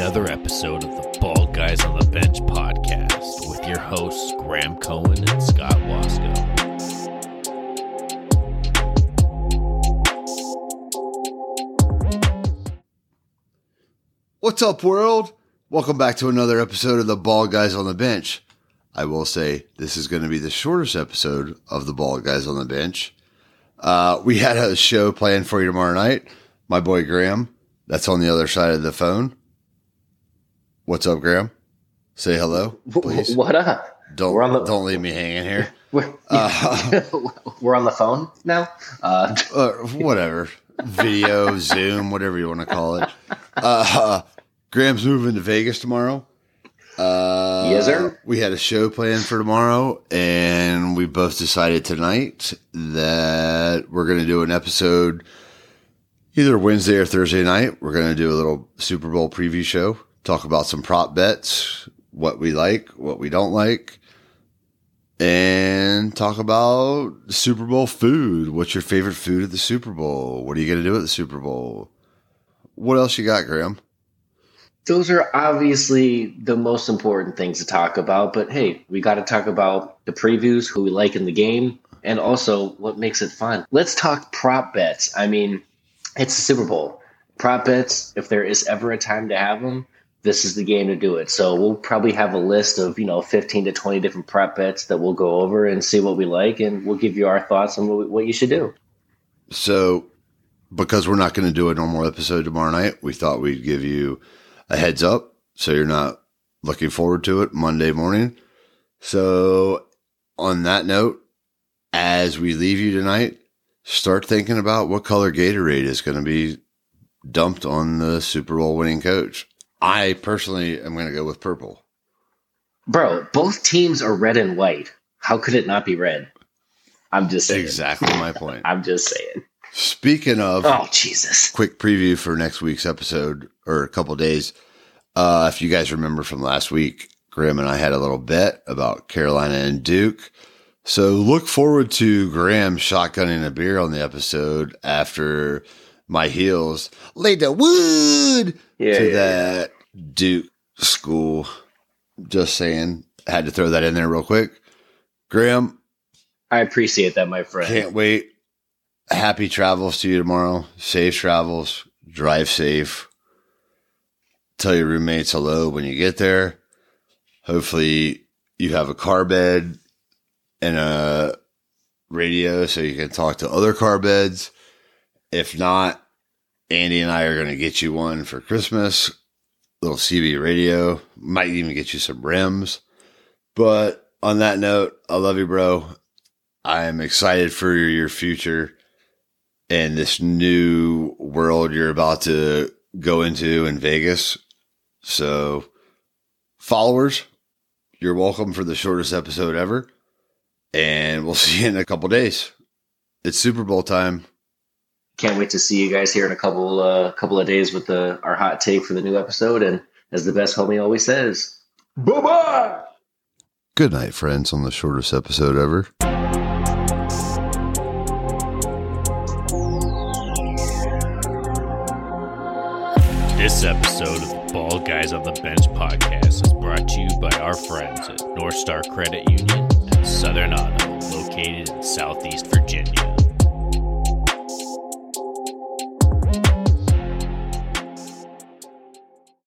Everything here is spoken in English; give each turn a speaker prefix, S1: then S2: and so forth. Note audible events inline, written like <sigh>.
S1: another episode of the Bald Guys on the Bench podcast with your hosts, Graham Cohen and Scott Wasco.
S2: What's up, world? Welcome back to another episode of the Bald Guys on the Bench. I will say this is going to be the shortest episode of the Bald Guys on the Bench. Uh, we had a show planned for you tomorrow night. My boy Graham, that's on the other side of the phone. What's up, Graham? Say hello, please.
S3: What up?
S2: Don't
S3: the-
S2: don't leave me hanging here. <laughs>
S3: We're,
S2: Uh, <laughs>
S3: we're on the phone now. Uh, <laughs>
S2: uh, whatever, video, Zoom, whatever you want to call it. Uh, Graham's moving to Vegas tomorrow. Uh,
S3: Yes, sir.
S2: We had a show planned for tomorrow, and we both decided tonight that we're going to do an episode either Wednesday or Thursday night. We're going to do a little Super Bowl preview show, talk about some prop bets, what we like, what we don't like, and talk about Super Bowl food. What's your favorite food at the Super Bowl? What are you going to do at the Super Bowl? What else you got, Graham?
S3: those are obviously the most important things to talk about. But hey, we got to talk about the previews, who we like in the game, and also what makes it fun. Let's talk prop bets. I mean, it's the Super Bowl. Prop bets, if there is ever a time to have them, this is the game to do it. So we'll probably have a list of, you know, 15 to 20 different prop bets that we'll go over and see what we like, and we'll give you our thoughts on what, what you should do.
S2: So, because we're not going to do a normal episode tomorrow night, we thought we'd give you a heads up so you're not looking forward to it Monday morning. So, on that note, as we leave you tonight, start thinking about what color Gatorade is going to be dumped on the Super Bowl winning coach. I personally am going to go with purple.
S3: Bro, both teams are red and white. How could it not be red? I'm just saying.
S2: Exactly my point. <laughs>
S3: I'm just saying.
S2: Speaking of
S3: Oh, Jesus.
S2: quick preview for next week's episode or a couple days. Uh, if you guys remember from last week, Graham and I had a little bet about Carolina and Duke. So look forward to Graham shotgunning a beer on the episode after my heels laid the wood
S3: Yeah,
S2: to
S3: yeah,
S2: that Duke school. Just saying, had to throw that in there real quick. Graham,
S3: I appreciate that, my friend.
S2: can't wait. Happy travels to you tomorrow. Safe travels. Drive safe. Tell your roommates hello when you get there. Hopefully, you have a car bed and a radio so you can talk to other car beds. If not, Andy and I are going to get you one for Christmas. Little CB radio. Might even get you some rims. But on that note, I love you, bro. I am excited for your future and this new world you're about to go into in Vegas. So, followers, you're welcome for the shortest episode ever. And we'll <laughs> see you in a couple days. It's Super Bowl time.
S3: Can't wait to see you guys here in a couple uh, couple of days with the our hot take for the new episode. And as the best homie always says, bye bye.
S2: Good night, friends, on the shortest episode ever.
S1: This episode of the Bald Guys on the Bench podcast is brought to you by our friends at North Star Credit Union and Southern Auto, located in Southeast Virginia.